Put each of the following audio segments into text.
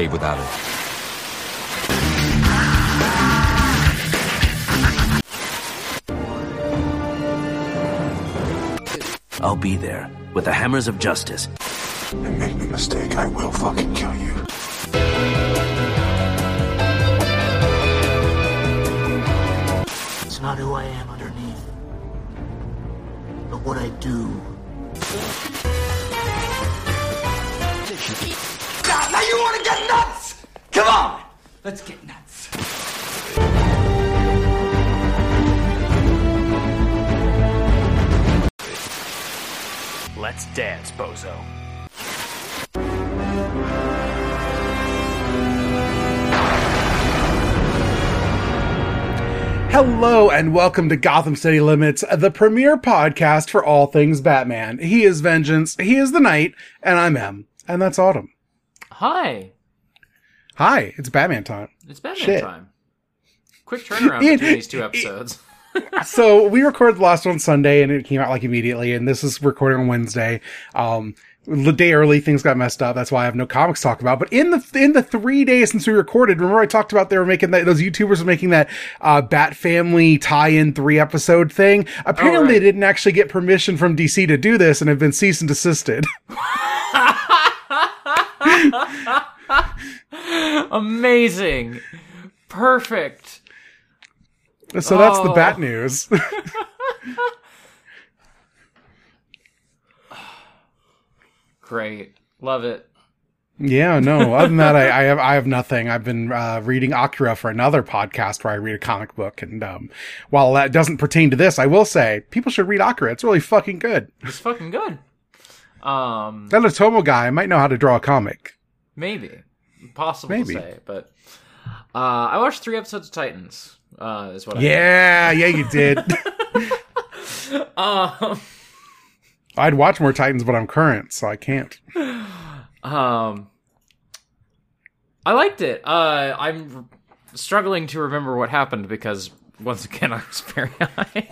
okay without it. I'll be there with the hammers of justice. And make no mistake, I will fucking kill you. It's not who I am underneath, but what I do. God, now you want to get nuts? Come on, let's get nuts. Let's dance, bozo. Hello and welcome to Gotham City Limits, the premier podcast for all things Batman. He is Vengeance, he is the Night, and I'm Em, and that's Autumn. Hi, Hi, it's Batman time. it's Batman Shit. time. Quick turnaround between these two episodes. so we recorded the last one Sunday and it came out like immediately, and this is recording on Wednesday. Um, the day early, things got messed up. That's why I have no comics to talk about. But in the in the three days since we recorded, remember I talked about they were making that those YouTubers were making that uh, Bat Family tie-in three episode thing. Apparently, right. they didn't actually get permission from DC to do this and have been cease and desisted. Amazing, perfect. So that's the Oh. Bat news. Great, love it. Yeah, no. Other than that, I, I have I have nothing. I've been uh, reading Akira for another podcast where I read a comic book, and um, while that doesn't pertain to this, I will say people should read Akira. It's really fucking good. It's fucking good. Um, That Otomo guy might know how to draw a comic. maybe possible Maybe. to say, but uh, I watched three episodes of Titans. Uh, is what I Yeah, yeah, you did. Um, I'd watch more Titans, but I'm current, so I can't. um, I liked it. Uh, I'm struggling to remember what happened because once again I was very high.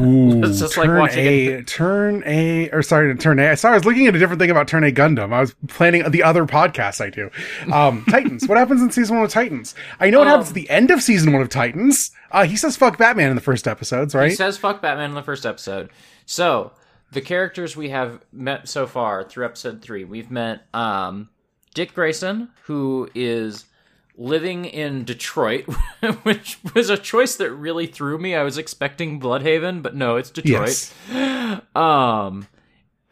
Ooh, It's just like turn watching a it- turn a or sorry turn a. Sorry, I was looking at a different thing about turn a Gundam. I was planning the other podcast I do. Um, Titans. what happens in season one of Titans? I know what happens at the end of season one of Titans. Uh, he says "fuck Batman" in the first episodes, right? He says fuck Batman in the first episode. So the characters we have met so far through episode three, we've met um, Dick Grayson, who is living in Detroit, which was a choice that really threw me. I was expecting Blüdhaven, but no, it's Detroit. yes. Um,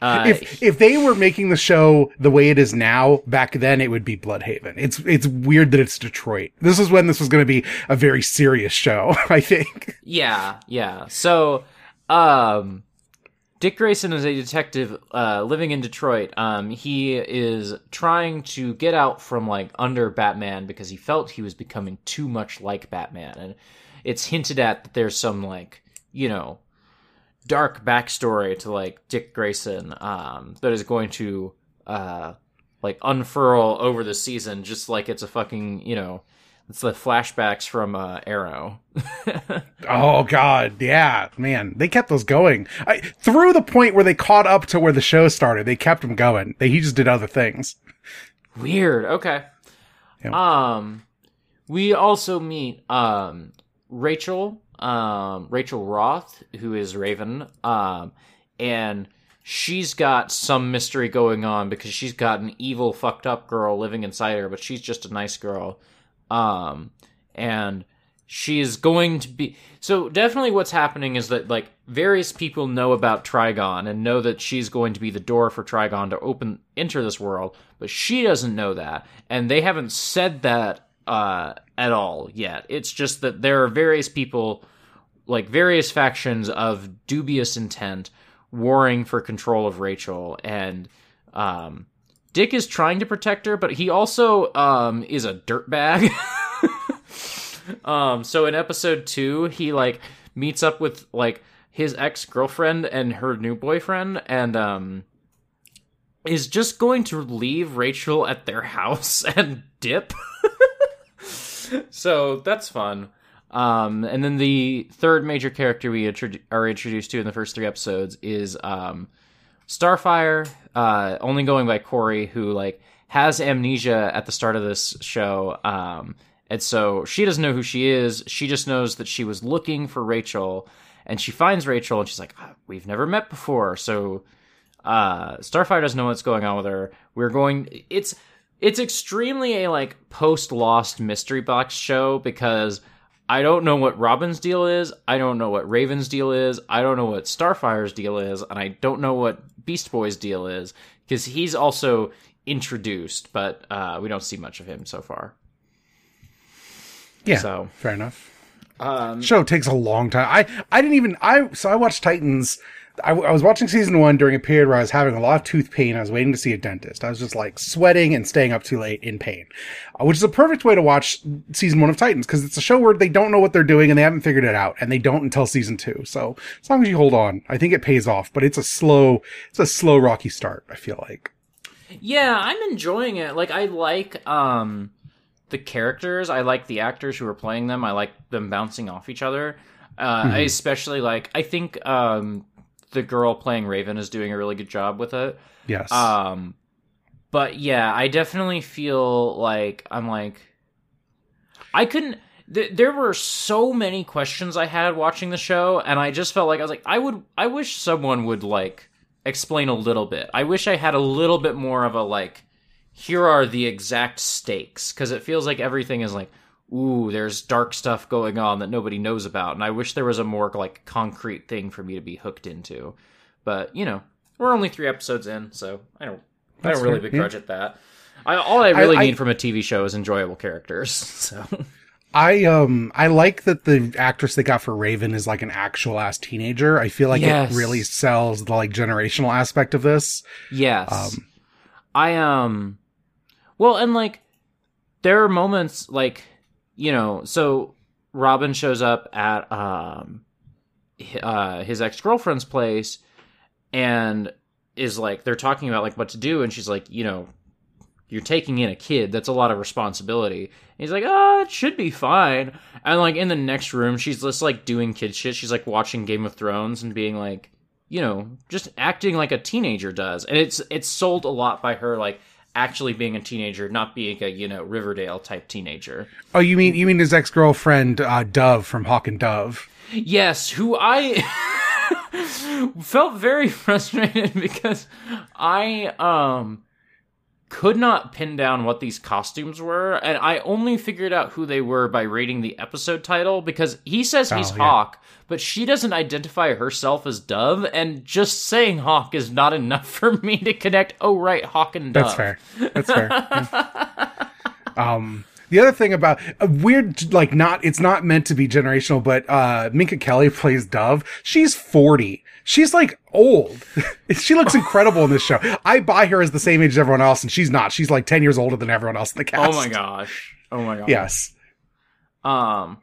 uh, If if they were making the show the way it is now, back then it would be Blüdhaven. It's it's weird that it's Detroit. This is when this was going to be a very serious show. I think. Yeah, yeah. So, um, Dick Grayson is a detective uh, living in Detroit. Um, he is trying to get out from like under Batman because he felt he was becoming too much like Batman, and it's hinted at that there's some like you know dark backstory to like Dick Grayson um, that is going to uh, like unfurl over the season, just like it's a fucking you know. It's the flashbacks from uh, Arrow. Oh God, yeah, man, they kept those going I, through the point where they caught up to where the show started. They kept them going. They, he just did other things. Weird. Okay. Yeah. Um, we also meet um Rachel, um Rachel Roth, who is Raven, um, and she's got some mystery going on because she's got an evil, fucked up girl living inside her, but she's just a nice girl. Um, and she is going to be so definitely what's happening is that like various people know about Trigon and know that she's going to be the door for Trigon to open enter this world, but she doesn't know that, and they haven't said that uh, at all yet. It's just that there are various people, like various factions of dubious intent, warring for control of Rachel, and um, Dick is trying to protect her, but he also um, is a dirtbag. Um, so in episode two, he like meets up with like his ex girlfriend and her new boyfriend, and um, is just going to leave Rachel at their house and dip. so that's fun. Um, and then the third major character we introdu- are introduced to in the first three episodes is um, Starfire, uh, only going by Kory, who like has amnesia at the start of this show. Um, and so she doesn't know who she is. She just knows that she was looking for Rachel, and she finds Rachel, and she's like, "Ah, "We've never met before." So uh, Starfire doesn't know what's going on with her. We're going. It's it's extremely a like post Lost mystery box show because I don't know what Robin's deal is. I don't know what Raven's deal is. I don't know what Starfire's deal is, and I don't know what Beast Boy's deal is because he's also introduced, but uh, we don't see much of him so far. Yeah, So- fair enough. Um, Show takes a long time. I I didn't even I so I watched Titans. I, I was watching season one during a period where I was having a lot of tooth pain. I was waiting to see a dentist. I was just like sweating and staying up too late in pain, uh, which is a perfect way to watch season one of Titans because it's a show where they don't know what they're doing and they haven't figured it out, and they don't until season two. So as long as you hold on, I think it pays off. But it's a slow, it's a slow rocky start. I feel like. Yeah, I'm enjoying it. Like I like um the characters. I like the actors who are playing them. I like them bouncing off each other. Uh, I especially like. I think um the girl playing Raven is doing a really good job with it. Yes. Um, but yeah, I definitely feel like I'm like I couldn't. Th- there were so many questions I had watching the show, and I just felt like I was like, I would, I wish someone would like explain a little bit. I wish I had a little bit more of a like, here are the exact stakes, because it feels like everything is like, ooh, there's dark stuff going on that nobody knows about, and I wish there was a more like concrete thing for me to be hooked into. But you know, we're only three episodes in, so I don't, I don't really fair, begrudge it that. I, all I really I- need from a TV show is enjoyable characters. So I um I like that the actress they got for Raven is like an actual ass teenager. I feel like Yes. it really sells the like generational aspect of this. yes, Um, I um, well, and like there are moments like you know, so Robin shows up at um, uh, his ex girlfriend's place, and is like they're talking about like what to do, and she's like, you know, you're taking in a kid. That's a lot of responsibility. And he's like, oh, it should be fine. And like in the next room, she's just like doing kid shit. She's like watching Game of Thrones and being like, you know, just acting like a teenager does. And it's it's sold a lot by her like actually being a teenager, not being a you know Riverdale type teenager. Oh, you mean you mean his ex girlfriend uh, Dove from Hawk and Dove? Yes, who I felt very frustrated because I um could not pin down what these costumes were and I only figured out who they were by reading the episode title because he says he's Oh, yeah. Hawk but she doesn't identify herself as Dove and just saying Hawk is not enough for me to connect oh right Hawk and Dove. That's fair. That's fair. Yeah. Um, the other thing about a weird, like not, it's not meant to be generational, but, uh, Minka Kelly plays Dove. She's 40. She's like old. she looks incredible in this show. I buy her as the same age as everyone else and she's not. She's like 10 years older than everyone else in the cast. Oh my gosh. Oh my gosh. Yes. Um,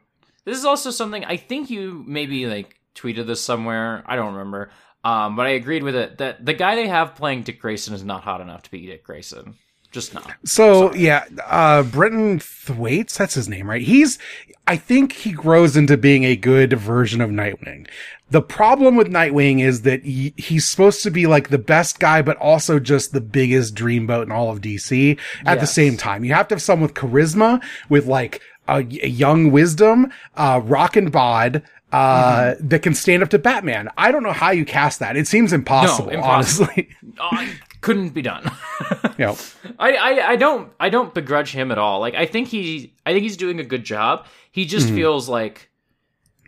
this is also something I think you maybe like tweeted this somewhere. I don't remember. Um, but I agreed with it that the guy they have playing Dick Grayson is not hot enough to be Dick Grayson. Just not. So yeah, uh, Brenton Thwaites, that's his name, right? He's, I think he grows into being a good version of Nightwing. The problem with Nightwing is that he, he's supposed to be like the best guy, but also just the biggest dreamboat in all of DC at the same time. You have to have someone with charisma, with like a, a young wisdom, uh, rock and bod, uh, that can stand up to Batman. I don't know how you cast that. It seems impossible, impossible. honestly. Uh, couldn't be done. know, I, I I don't I don't begrudge him at all. Like I think he I think he's doing a good job. He just Mm-hmm. feels like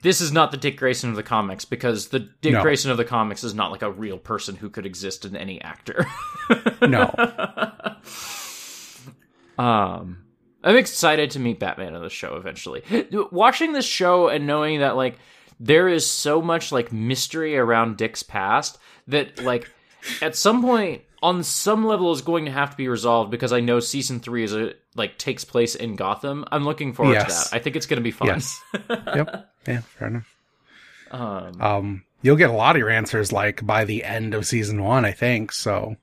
this is not the Dick Grayson of the comics because the Dick No. Grayson of the comics is not like a real person who could exist in any actor. no. Um, I'm excited to meet Batman in the show eventually. Watching this show and knowing that like there is so much like mystery around Dick's past that like at some point on some level is going to have to be resolved because I know season three is a like takes place in Gotham. I'm looking forward Yes. to that. I think it's going to be fun. Yes. yep. Yeah, fair enough. Um, Um, you'll get a lot of your answers like by the end of season one, I think. So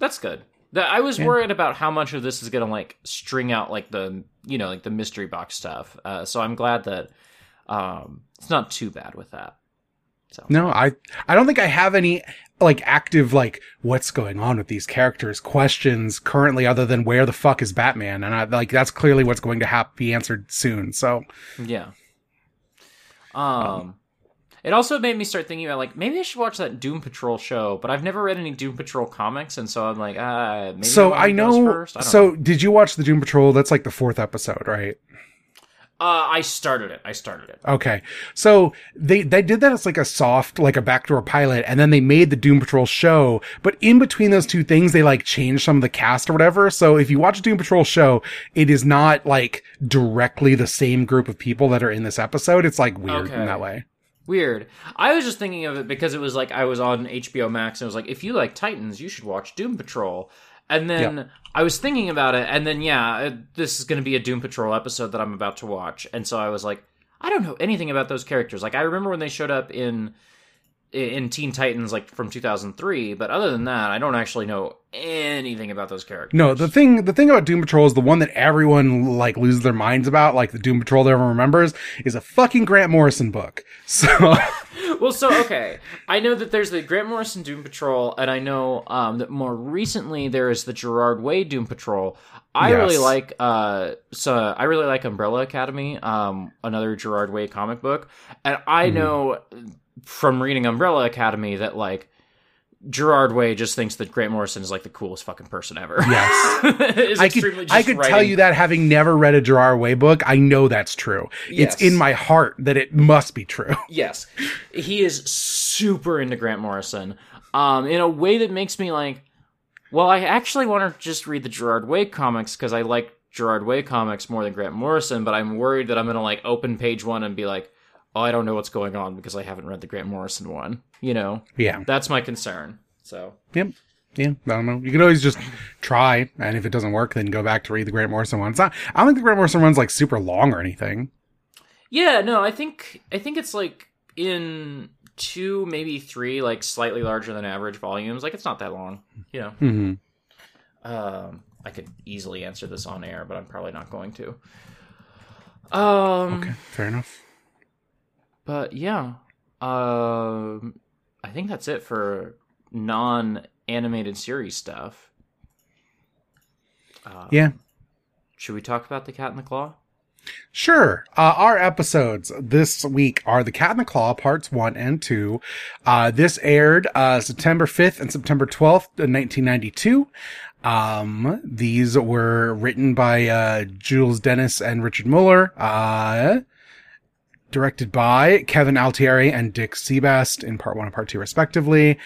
That's good. That I was worried about how much of this is gonna like string out like the you know like the mystery box stuff. Uh, so I'm glad that um, it's not too bad with that. So. no, I I don't think I have any like active like what's going on with these characters questions currently other than where the fuck is Batman and I like that's clearly what's going to have be answered soon. So Yeah. Um, it also made me start thinking about like maybe I should watch that Doom Patrol show, but I've never read any Doom Patrol comics, and so I'm like, uh, maybe so I know First. I so know. did you watch the Doom Patrol? That's like the fourth episode, right? Uh, I started it. I started it. Okay. So they, they did that as like a soft, like a backdoor pilot, and then they made the Doom Patrol show. But in between those two things, they like changed some of the cast or whatever. So if you watch Doom Patrol show, it is not like directly the same group of people that are in this episode. It's like weird Okay. in that way. Weird. I was just thinking of it because it was like I was on HBO Max and it was like, if you like Titans, you should watch Doom Patrol. And then I was thinking about it, and then yeah, it- this is going to be a Doom Patrol episode that I'm about to watch, and so I was like, I don't know anything about those characters. Like I remember when they showed up in in Teen Titans, like from 2003, but other than that, I don't actually know anything about those characters. No, the thing, the thing about Doom Patrol is the one that everyone like loses their minds about, like the Doom Patrol that everyone remembers, is a fucking Grant Morrison book. So well, so okay, I know that there's the Grant Morrison Doom Patrol, and I know um, that more recently there is the Gerard Way Doom Patrol. I Yes. really like uh, so I really like Umbrella Academy, um, another Gerard Way comic book, and I know from reading Umbrella Academy that like. Gerard Way just thinks that Grant Morrison is like the coolest fucking person ever. yes. I could, I could tell you that having never read a Gerard Way book, I know that's true. Yes. It's in my heart that it must be true. Yes, he is super into Grant Morrison, um, in a way that makes me like, well, I actually want to just read the Gerard Way comics because I like Gerard Way comics more than Grant Morrison, but I'm worried that I'm gonna like open page one and be like, I don't know what's going on because I haven't read the Grant Morrison one. You know, Yeah. that's my concern. So Yep. Yeah, I don't know. You can always just try, and if it doesn't work, then go back to read the Grant Morrison one. It's not. I don't think the Grant Morrison one's like super long or anything. yeah, no, I think I think it's like in two, maybe three, like slightly larger than average volumes. Like it's not that long. You know. hmm Um, I could easily answer this on air, but I'm probably not going to. Um, Okay, fair enough. But yeah, um, I think that's it for non-animated series stuff. Uh, Yeah, Should we talk about the Cat in the Claw? Sure. Uh, our episodes this week are The Cat in the Claw parts one and two. Uh, this aired, uh, September 5th and September 12th, in 1992. Um, these were written by, uh, Jules Dennis and Richard Mueller, uh, directed by Kevin Altieri and Dick Sebast in part one and part two, respectively.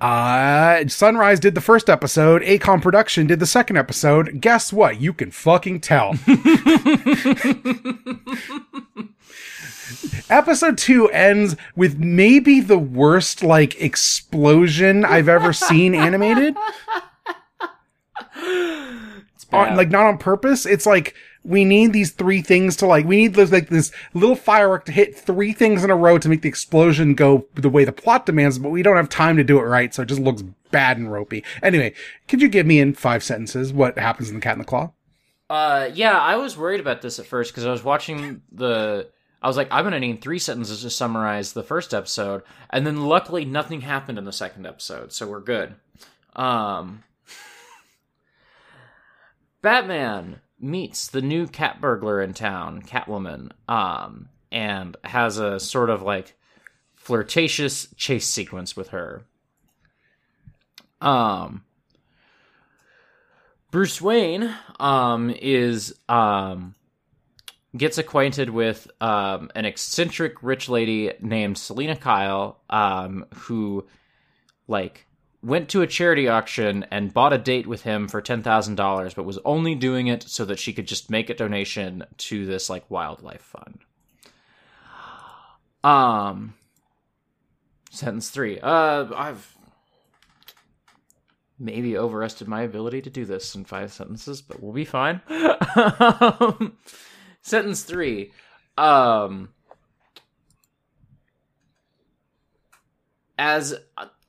Uh, Sunrise did the first episode. AKOM Production did the second episode. Guess what? You can fucking tell. Episode two ends with maybe the worst, like, explosion I've ever seen animated. It's On, like, not on purpose. It's like, we need these three things to like, we need this, like, this little firework to hit three things in a row to make the explosion go the way the plot demands, but we don't have time to do it right, so it just looks bad and ropey. Anyway, could you give me in five sentences what happens in The Cat in the Claw? Uh, yeah, I was worried about this at first because I was watching the. I was like, I'm gonna need three sentences to summarize the first episode, and then luckily nothing happened in the second episode, so we're good. Um, Batman meets the new cat burglar in town, Catwoman, um, and has a sort of like flirtatious chase sequence with her. Um, Bruce Wayne um is um gets acquainted with um an eccentric rich lady named Selina Kyle um who like went to a charity auction and bought a date with him for $10,000 but was only doing it so that she could just make a donation to this like wildlife fund. Um sentence 3. Uh I've maybe overestimated my ability to do this in five sentences, but we'll be fine. Sentence three. Um, as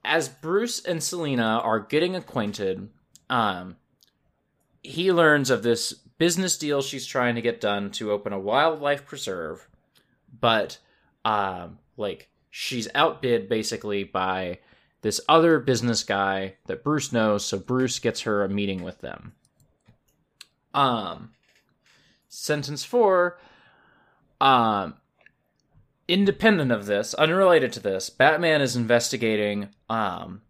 as Bruce and Selina are getting acquainted, um, he learns of this business deal she's trying to get done to open a wildlife preserve, but um, like she's outbid basically by this other business guy that Bruce knows, so Bruce gets her a meeting with them. Um, sentence four. Um, independent of this, unrelated to this, Batman is investigating um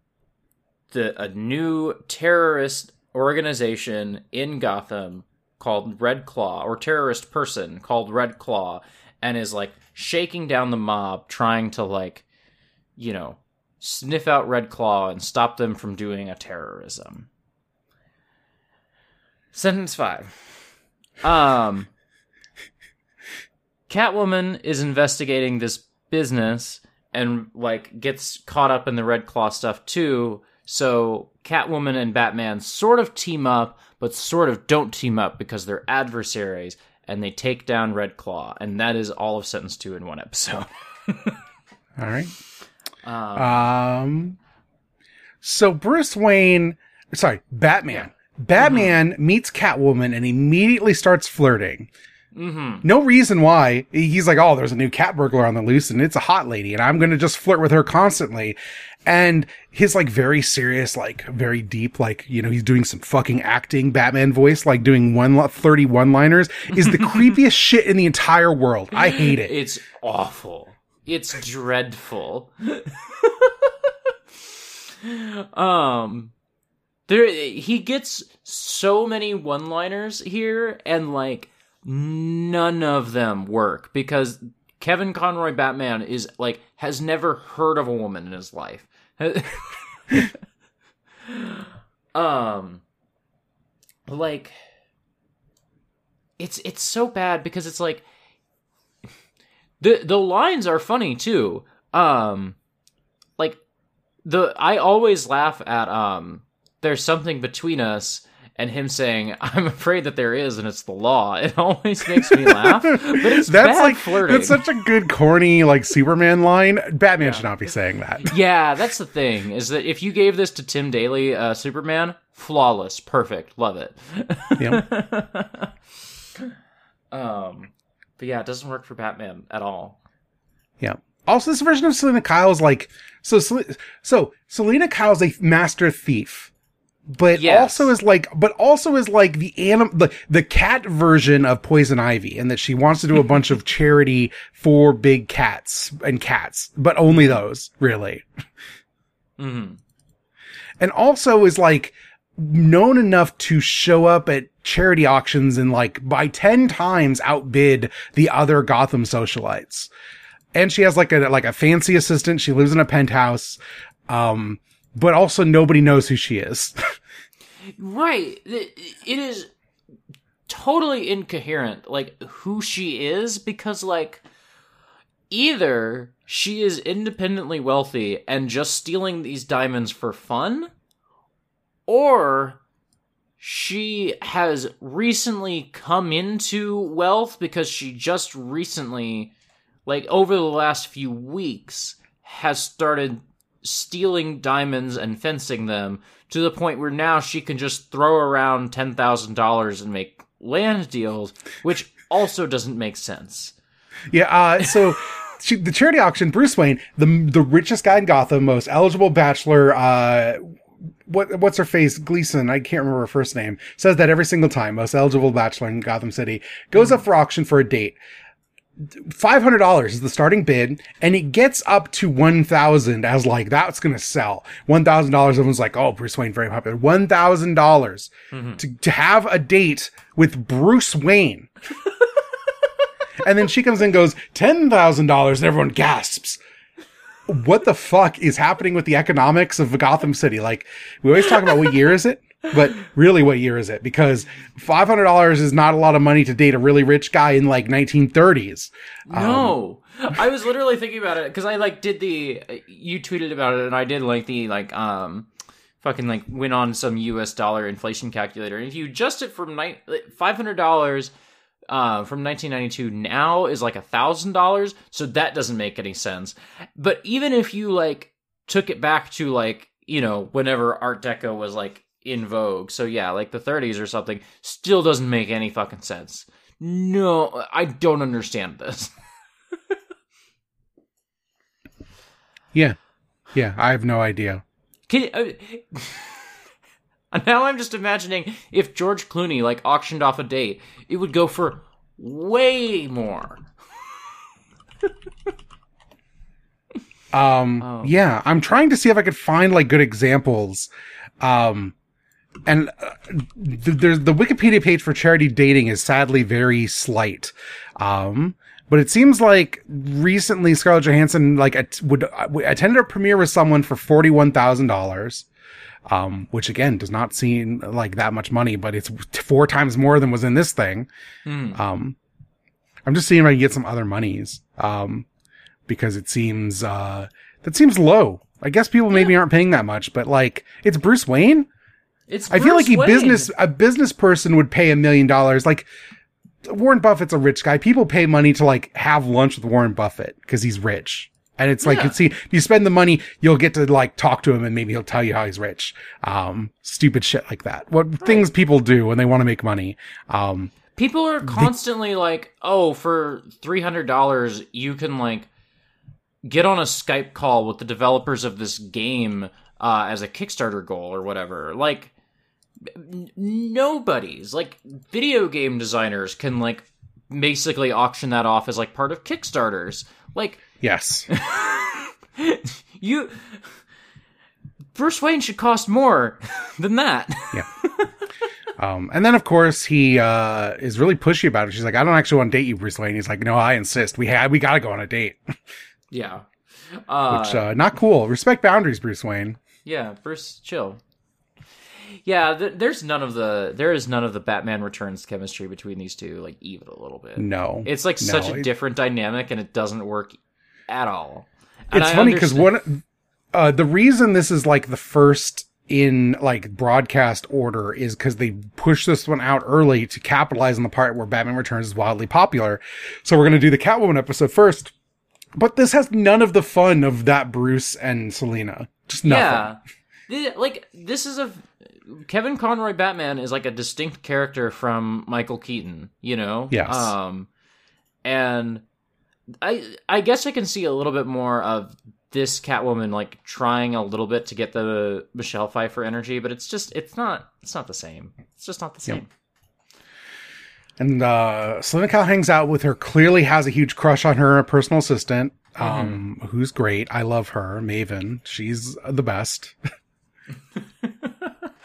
the a new terrorist organization in Gotham called Red Claw or terrorist person called Red Claw and is like shaking down the mob trying to like you know sniff out Red Claw and stop them from doing a terrorism. Sentence 5. Um Catwoman is investigating this business and like gets caught up in the Red Claw stuff too. So Catwoman and Batman sort of team up, but sort of don't team up because they're adversaries and they take down Red Claw. And that is all of sentence two in one episode. All right. Um, so Bruce Wayne, sorry, Batman. Batman meets Catwoman and immediately starts flirting. No reason why. He's like, oh, there's a new cat burglar on the loose and it's a hot lady and I'm going to just flirt with her constantly. And his like very serious, like very deep, like, you know, he's doing some fucking acting Batman voice, like doing one, 31 liners is the creepiest shit in the entire world. I hate it. It's awful. It's dreadful. um there he gets so many one-liners here and like none of them work because Kevin Conroy Batman is like has never heard of a woman in his life. um like it's it's so bad because it's like the the lines are funny too. Um like the I always laugh at um there's something between us and him saying I'm afraid that there is and it's the law. It always makes me laugh. But it's That's like, flirting. that's such a good corny, like Superman line. Batman should not be saying that. yeah, that's the thing is that if you gave this to Tim Daly, uh, Superman, flawless, perfect, love it. Yep. Um, but yeah, it doesn't work for Batman at all. Yeah. Also, this version of Selina Kyle is like so. So Selina Kyle's a master thief, but Yes. also is like, but also is like the anim, the the cat version of Poison Ivy, and that she wants to do a bunch of charity for big cats and cats, but only those really. hmm and also is like known enough to show up at charity auctions and like by 10 times outbid the other Gotham socialites. And she has like a, like a fancy assistant. She lives in a penthouse. Um, but also nobody knows who she is. Right. It is totally incoherent, like who she is, because like either she is independently wealthy and just stealing these diamonds for fun, or she has recently come into wealth because she just recently, like over the last few weeks, has started stealing diamonds and fencing them to the point where now she can just throw around $10,000 and make land deals, which also doesn't make sense. yeah. Uh, so she, the charity auction, Bruce Wayne, the, the richest guy in Gotham, most eligible bachelor, uh, what what's her face Gleeson I can't remember her first name says that every single time most eligible bachelor in Gotham City goes up for auction for a date five hundred dollars is the starting bid, and it gets up to one thousand as like that's gonna sell. One thousand dollars, everyone's like, oh, Bruce Wayne very popular. One thousand dollars mm-hmm. to to have a date with Bruce Wayne. and then she comes in and goes ten thousand dollars, and everyone gasps. What the fuck is happening with the economics of Gotham City? Like, we always talk about what year is it? But really, what year is it? Because five hundred dollars is not a lot of money to date a really rich guy in like nineteen thirties. No. I was literally thinking about it because I like did the you tweeted about it and I did like the like um fucking like went on some US dollar inflation calculator and if you adjust it from ni- five hundred dollars uh, from 1992 now is like a thousand dollars so that doesn't make any sense but even if you like took it back to like you know whenever art deco was like in vogue so yeah like the 30s or something still doesn't make any fucking sense no i don't understand this Yeah. Yeah, I have no idea. Can, uh, now I'm just imagining if George Clooney like auctioned off a date, it would go for way more. Um, Oh. yeah, I'm trying to see if I could find like good examples. Um, and uh, th- there's the Wikipedia page for charity dating is sadly very slight. Um, but it seems like recently Scarlett Johansson like at- would uh, attended a premiere with someone for forty one thousand dollars. Um, which again does not seem like that much money, but it's four times more than was in this thing. Um, I'm just seeing if I can get some other monies. Um, because it seems, uh, that seems low. I guess people maybe aren't paying that much, but like, it's Bruce Wayne. It's I feel like Wayne. business, a business person would pay a million dollars. Like, Warren Buffett's a rich guy. People pay money to like have lunch with Warren Buffett because he's rich. And it's like, Yeah. you see, if you spend the money, you'll get to like talk to him and maybe he'll tell you how he's rich. Um, stupid shit like that. What things people do when they want to make money. Um, People are constantly like, "Oh, for three hundred dollars, you can like get on a Skype call with the developers of this game uh, as a Kickstarter goal or whatever." Like, nobody's like video game designers can like basically auction that off as like part of Kickstarters. Like, yes. you, Bruce Wayne should cost more than that. Yeah. Um, and then of course he, uh, is really pushy about it. She's like, I don't actually want to date you, Bruce Wayne. He's like, no, I insist. We had, we gotta go on a date. yeah. Uh, Which, uh, not cool. Respect boundaries, Bruce Wayne. Yeah, Bruce, chill. Yeah, th- there's none of the there is none of the Batman Returns chemistry between these two, like even a little bit. No. It's like No, such a it- different dynamic, and it doesn't work at all. And it's I funny because one uh the reason this is like the first in like broadcast order is because they pushed this one out early to capitalize on the part where Batman Returns is wildly popular. So we're gonna do the Catwoman episode first. But this has none of the fun of that Bruce and Selina. Just nothing. yeah, The- like this is a Kevin Conroy Batman is like a distinct character from Michael Keaton, you know. Yes. Um, and I I guess I can see a little bit more of this Catwoman like trying a little bit to get the Michelle Pfeiffer energy, but it's just it's not it's not the same. It's just not the same. And uh Selina Kyle hangs out with her, clearly has a huge crush on her personal assistant, um, who's great. I love her, Maven. She's the best.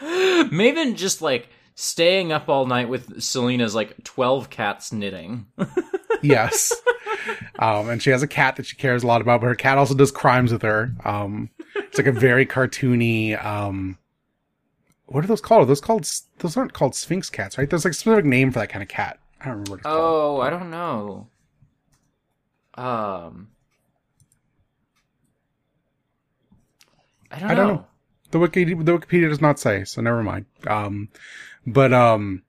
Maven just like staying up all night with Selina's like twelve cats knitting. yes. Um, and she has a cat that she cares a lot about, but her cat also does crimes with her. Um, it's like a very cartoony, um, what are those called? Are those called, those aren't called Sphynx cats, right? There's like a specific name for that kind of cat. I don't remember what it's called. Oh, I don't know. Um, I don't, I don't know. The wiki, the Wikipedia does not say, so never mind. Um, but, um,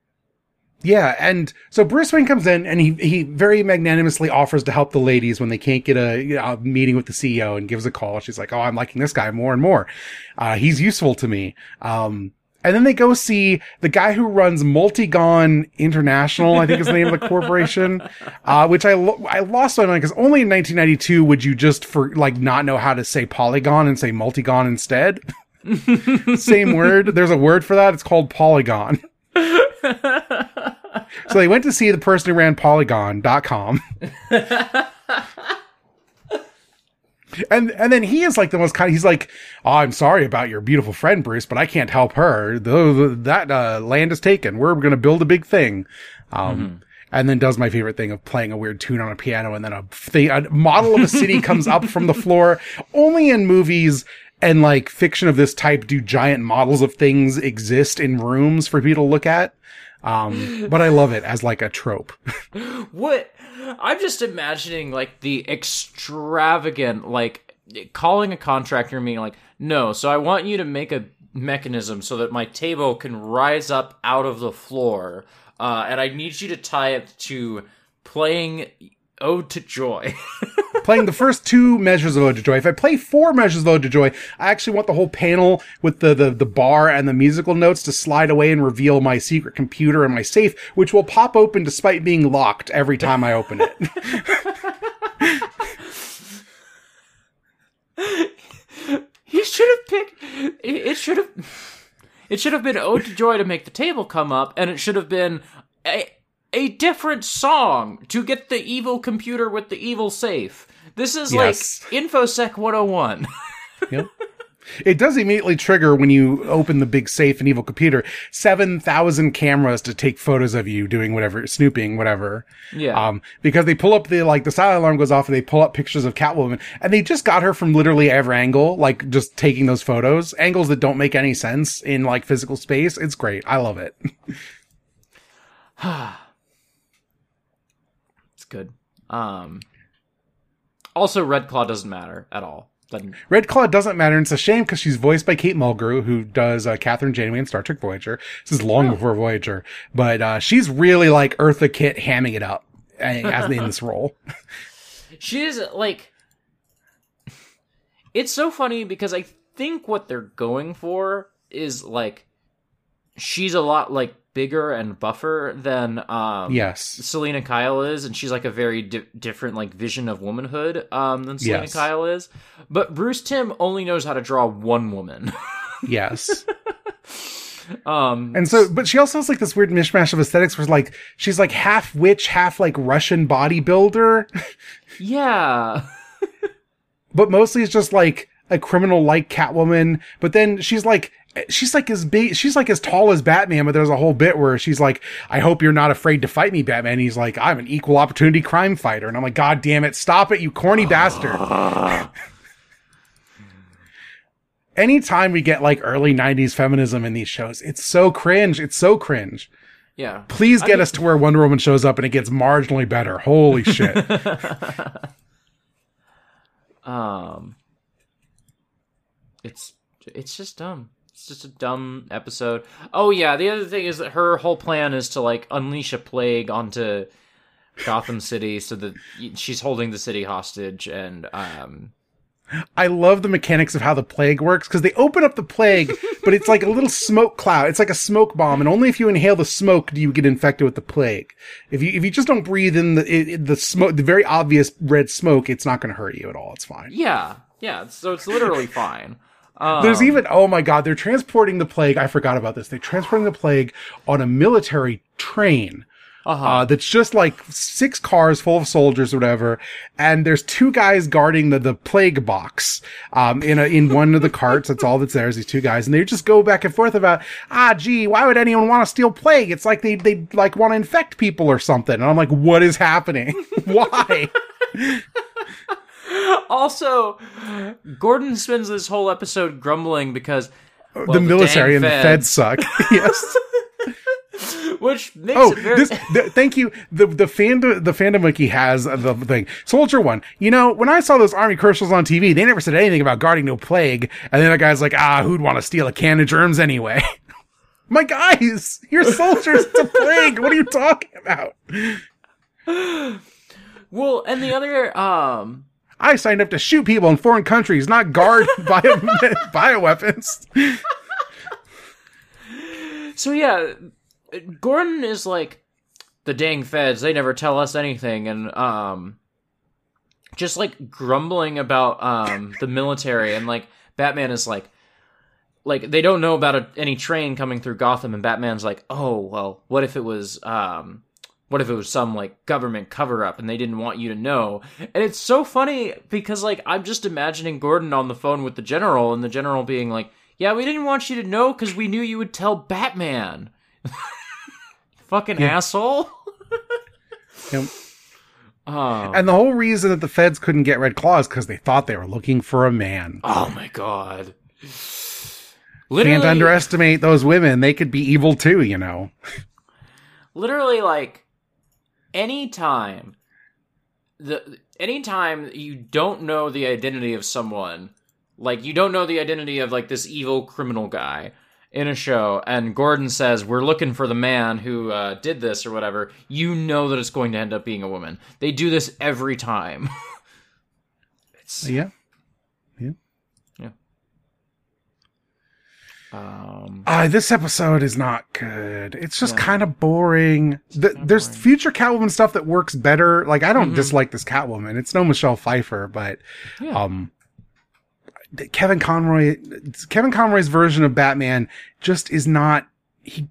yeah, and so Bruce Wayne comes in and he, he very magnanimously offers to help the ladies when they can't get a, a meeting with the CEO and gives a call. She's like, Oh, I'm liking this guy more and more. Uh, he's useful to me. Um, and then they go see the guy who runs Multigon International, I think is the name of the corporation, uh, which I, lo- I lost my mind because only in 1992 would you just for like not know how to say polygon and say multigon instead. Same word. There's a word for that. It's called polygon. so they went to see the person who ran polygon.com. and and then he is like the most kind he's like, oh, I'm sorry about your beautiful friend, Bruce, but I can't help her. Though that uh, land is taken. We're going to build a big thing. Um, And then does my favorite thing of playing a weird tune on a piano, and then a, thing, a model of a city comes up from the floor. Only in movies and like fiction of this type do giant models of things exist in rooms for people to look at. Um, but I love it as like a trope. What? I'm just imagining like the extravagant, like calling a contractor and being like, "No, so I want you to make a mechanism so that my table can rise up out of the floor, uh, and I need you to tie it to playing Ode to Joy." playing the first two measures of Ode to Joy. If I play four measures of Ode to Joy, I actually want the whole panel with the, the, the bar and the musical notes to slide away and reveal my secret computer and my safe, which will pop open despite being locked every time I open it. He should have picked. It, it should have. It should have been "Ode to Joy" to make the table come up, and it should have been eh, a different song to get the evil computer with the evil safe. This is Yes. like InfoSec 101. Yep. It does immediately trigger when you open the big safe and evil computer. 7,000 cameras to take photos of you doing whatever, snooping, whatever. yeah. Um, because they pull up the, like, the silent alarm goes off and they pull up pictures of Catwoman and they just got her from literally every angle, like just taking those photos, angles that don't make any sense in like physical space. It's great. I love it. good. Um. Also, Red Claw doesn't matter at all. Doesn't. Red Claw doesn't matter. And it's a shame because she's voiced by Kate Mulgrew, who does uh, Kathryn Janeway in Star Trek Voyager. This is long before Voyager, but uh, she's really like Eartha Kitt hamming it up uh, as in this role. She is like. It's so funny because I think what they're going for is like. She's a lot like bigger and buffer than um Yes. Selina Kyle is, and she's like a very di- different like vision of womanhood um than Selina Yes. Kyle is. But Bruce Timm only knows how to draw one woman. Yes. um And so, but she also has like this weird mishmash of aesthetics where like, she's like half witch, half like Russian bodybuilder, yeah. but mostly it's just like a criminal like Catwoman. But then she's like, she's like as big, she's like as tall as Batman, but there's a whole bit where she's like, I hope you're not afraid to fight me, Batman. And he's like, I'm an equal opportunity crime fighter. And I'm like, God damn it. Stop it, you corny bastard. Anytime we get like early 90s feminism in these shows, it's so cringe. It's so cringe. Yeah. Please I get mean- us to where Wonder Woman shows up and it gets marginally better. Holy shit. Um, it's it's just dumb. It's just a dumb episode. Oh yeah, the other thing is that her whole plan is to like unleash a plague onto Gotham City, so that she's holding the city hostage, and um, I love the mechanics of how the plague works because they open up the plague, but it's like a little smoke cloud. It's like a smoke bomb, and only if you inhale the smoke do you get infected with the plague. If you if you just don't breathe in the it, the smoke, the very obvious red smoke, it's not going to hurt you at all. It's fine. yeah, yeah. So it's literally fine. Um, There's even oh my god, they're transporting the plague. I forgot about this. They're transporting the plague on a military train. uh-huh. Uh, that's just like six cars full of soldiers or whatever. And there's two guys guarding the, the plague box, um, in a, in one of the carts. That's all that's there is these two guys. And they just go back and forth about, ah, gee, why would anyone want to steal plague? It's like they, they like want to infect people or something. And I'm like, what is happening? why? also, Gordon spends this whole episode grumbling because well, the military dang and the feds suck. yes. which makes Oh, it very. this, th- thank you. The, the fandom, the fandom wiki has the thing. Soldier one. You know, when I saw those army commercials on TV, they never said anything about guarding no plague. And then the guy's like, ah, who'd want to steal a can of germs anyway? My guys, you're soldiers to plague. What are you talking about? well, and the other um I signed up to shoot people in foreign countries, not guard bio, bioweapons. So yeah, Gordon is like the dang feds. They never tell us anything, and um, just like grumbling about um the military, and like Batman is like, like they don't know about a, any train coming through Gotham, and Batman's like, oh well, what if it was um. What if it was some like government cover up and they didn't want you to know? And it's so funny because like I'm just imagining Gordon on the phone with the general and the general being like, "Yeah, we didn't want you to know because we knew you would tell Batman." Fucking asshole. Yep. Oh. And the whole reason that the feds couldn't get Red Claw is because they thought they were looking for a man. oh my god. Literally, Can't underestimate those women. They could be evil too, you know. literally like anytime the anytime you don't know the identity of someone like you don't know the identity of like this evil criminal guy in a show and gordon says we're looking for the man who uh, did this or whatever you know that it's going to end up being a woman they do this every time it's Yeah. Um Uh, this episode is not good. It's just Yeah. kind of boring. The, there's boring. future Catwoman stuff that works better. Like I don't Mhm. dislike this Catwoman. It's no Michelle Pfeiffer, but Yeah. um, Kevin Conroy, Kevin Conroy's version of Batman just is not, he,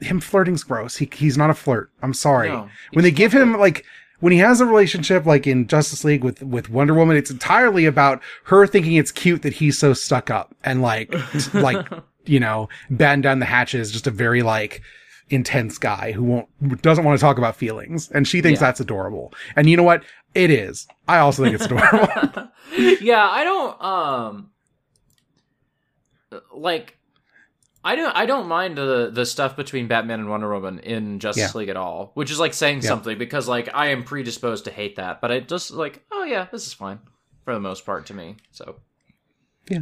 him flirting's gross. He, he's not a flirt. I'm sorry. No, when they give him like, when he has a relationship like in Justice League with, with Wonder Woman, it's entirely about her thinking it's cute that he's so stuck up and like, like, you know, batten down the hatches, just a very like, intense guy who won't, doesn't want to talk about feelings. And she thinks Yeah. that's adorable. And you know what? It is. I also think it's adorable. yeah, I don't um like I don't I don't mind the the stuff between Batman and Wonder Woman in Justice Yeah. League at all, which is like saying Yeah. something because like I am predisposed to hate that, but I just like oh yeah, this is fine for the most part to me. So yeah,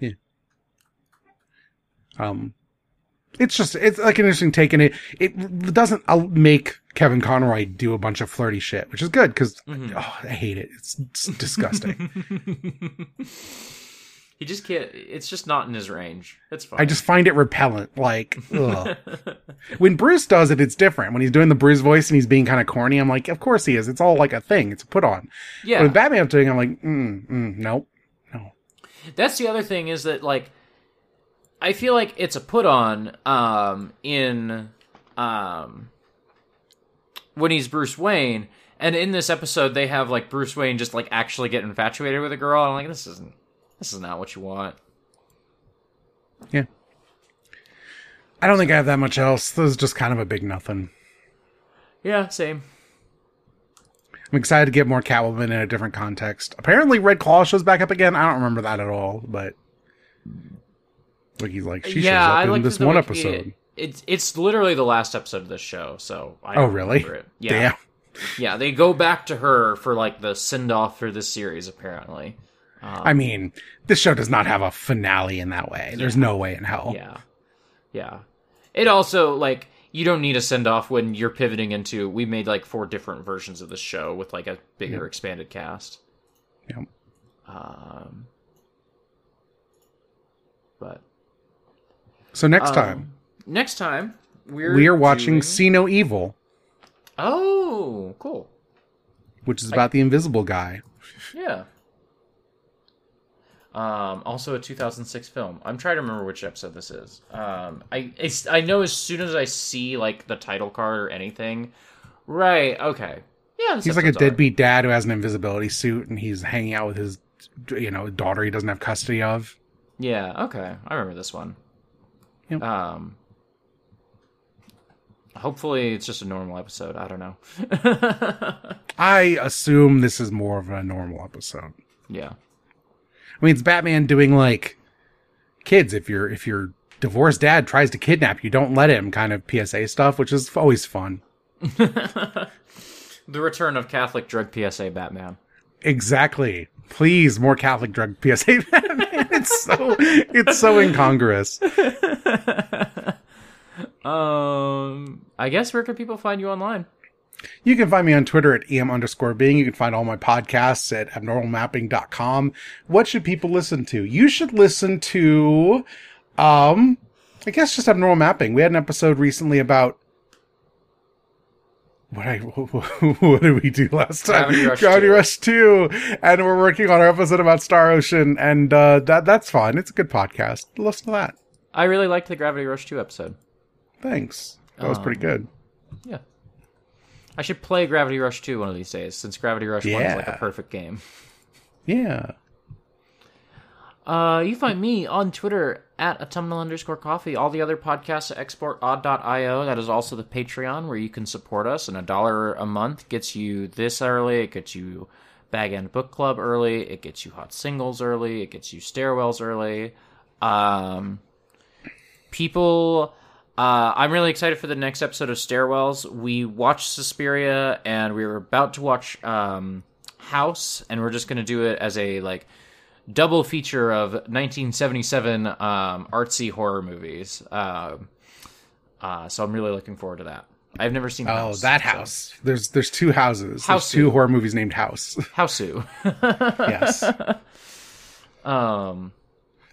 yeah. Um, it's just it's like an interesting take, and it it doesn't uh, make Kevin Conroy do a bunch of flirty shit, which is good because Mhm. oh, I hate it. It's, it's disgusting. he just can't. It's just not in his range. It's fine. I just find it repellent. Like ugh. when Bruce does it, it's different. When he's doing the Bruce voice and he's being kind of corny, I'm like, of course he is. It's all like a thing. It's a put on. yeah. When Batman's doing, it, I'm like, mm, mm, nope. No. That's the other thing is that like I feel like it's a put on um in um when he's Bruce Wayne and in this episode they have like Bruce Wayne just like actually get infatuated with a girl and I'm like this isn't this is not what you want. Yeah. I don't think I have that much else. This is just kind of a big nothing. Yeah, same. I'm excited to get more Catwoman in a different context. Apparently, Red Claw shows back up again. I don't remember that at all, but like he's like she yeah, shows up I in this one Wikipedia- episode. It's it's literally the last episode of this show, so I Oh, really? Yeah, Damn. yeah. They go back to her for like the send off for this series, apparently. I mean, this show does not have a finale in that way. There's no way in hell. Yeah. Yeah. It also like you don't need a send off when you're pivoting into we made like four different versions of the show with like a bigger expanded cast. Yep. Um but So next um, time next time we're we are watching doing- See No Evil, Oh, cool. which is about the invisible guy. Yeah. Um, also a 2006 film. I'm trying to remember which episode this is. Um, I it's, I know as soon as I see like the title card or anything, right? Okay, yeah. He's like a deadbeat dad who has an invisibility suit, and he's hanging out with his, you know, daughter he doesn't have custody of. Yeah. Okay, I remember this one. Yep. Um. Hopefully, it's just a normal episode. I don't know. I assume this is more of a normal episode. yeah. I mean, it's Batman doing like kids. If your if your divorced dad tries to kidnap you, don't let him. Kind of PSA stuff, which is always fun. The return of Catholic drug PSA Batman. Exactly. Please, more Catholic drug PSA. Batman. it's so it's so incongruous. Um, I guess where can people find you online? You can find me on Twitter at em underscore being. You can find all my podcasts at abnormalmapping.com. What should people listen to? You should listen to, um, I guess just abnormal mapping. We had an episode recently about what I what did we do last time? Gravity Rush Gravity 2. Rush two, and we're working on our episode about Star Ocean, and uh, that that's fine. It's a good podcast. Listen to that. I really liked the Gravity Rush 2 episode. Thanks. That was Um, pretty good. Yeah. I should play Gravity Rush 2 one of these days, since Gravity Rush 1 is like a perfect game. Yeah. Uh, you find me on Twitter at autumnal underscore coffee. All the other podcasts at exportaud.io. That is also the Patreon where you can support us. And a dollar a month gets you this early. It gets you Bag End Book Club early. It gets you Hot Singles early. It gets you Stairwells early. Um, people. Uh, I'm really excited for the next episode of Stairwells. We watched Suspiria and we were about to watch um, House, and we're just going to do it as a like double feature of 1977 um, artsy horror movies. Um uh, so I'm really looking forward to that. I've never seen. Oh, House, that so- house. There's there's two houses. House There's two horror movies named House. Hausu. yes. um,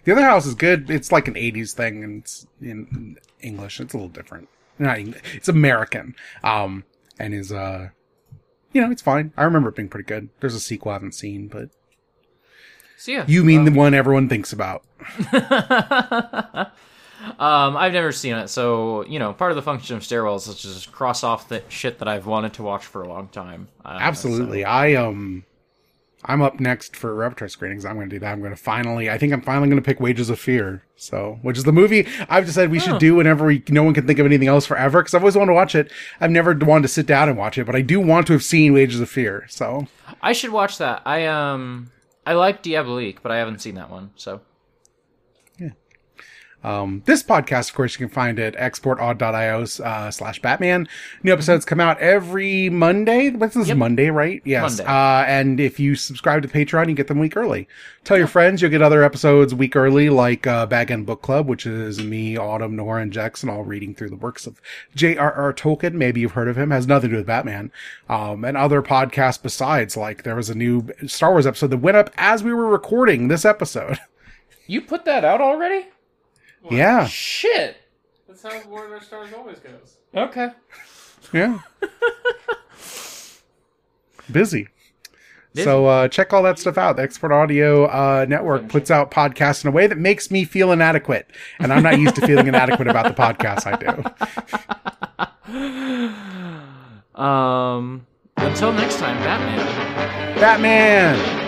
The other house is good. It's like an 80s thing and it's in English. It's a little different. Not English. It's American. Um and is uh you know, it's fine. I remember it being pretty good. There's a sequel I haven't seen, but So yeah. You mean the one everyone thinks about. Um, I've never seen it, so you know, part of the function of stairwells is just cross off the shit that I've wanted to watch for a long time. Uh, Absolutely. I um I'm up next for repertoire screenings. I'm going to do that. I'm going to finally I think I'm finally going to pick Wages of Fear. So, which is the movie I've decided we should do whenever we no one can think of anything else forever cuz I've always wanted to watch it. I've never wanted to sit down and watch it, but I do want to have seen Wages of Fear. So, I should watch that. I um, I like Diabolique, but I haven't seen that one. So Um, this podcast, of course, you can find at exportaud.io uh, slash Batman. New episodes come out every Monday. What's this Yep. Monday, right? Yes. Monday. Uh, and if you subscribe to Patreon, you get them week early. Tell your friends you'll get other episodes week early, like uh, Bag End Book Club, which is me, Autumn, Nora, and Jackson all reading through the works of J.R.R. Tolkien. Maybe you've heard of him. Has nothing to do with Batman. Um, and other podcasts besides. Like there was a new Star Wars episode that went up as we were recording this episode. you put that out already? Yeah. Shit. That's how Warner Stars always goes. Okay. Yeah. Busy. So uh, check all that stuff out. The Export Audio uh, Network puts out podcasts in a way that makes me feel inadequate, and I'm not used to feeling inadequate about the podcasts I do. Um. Until next time, Batman. Batman.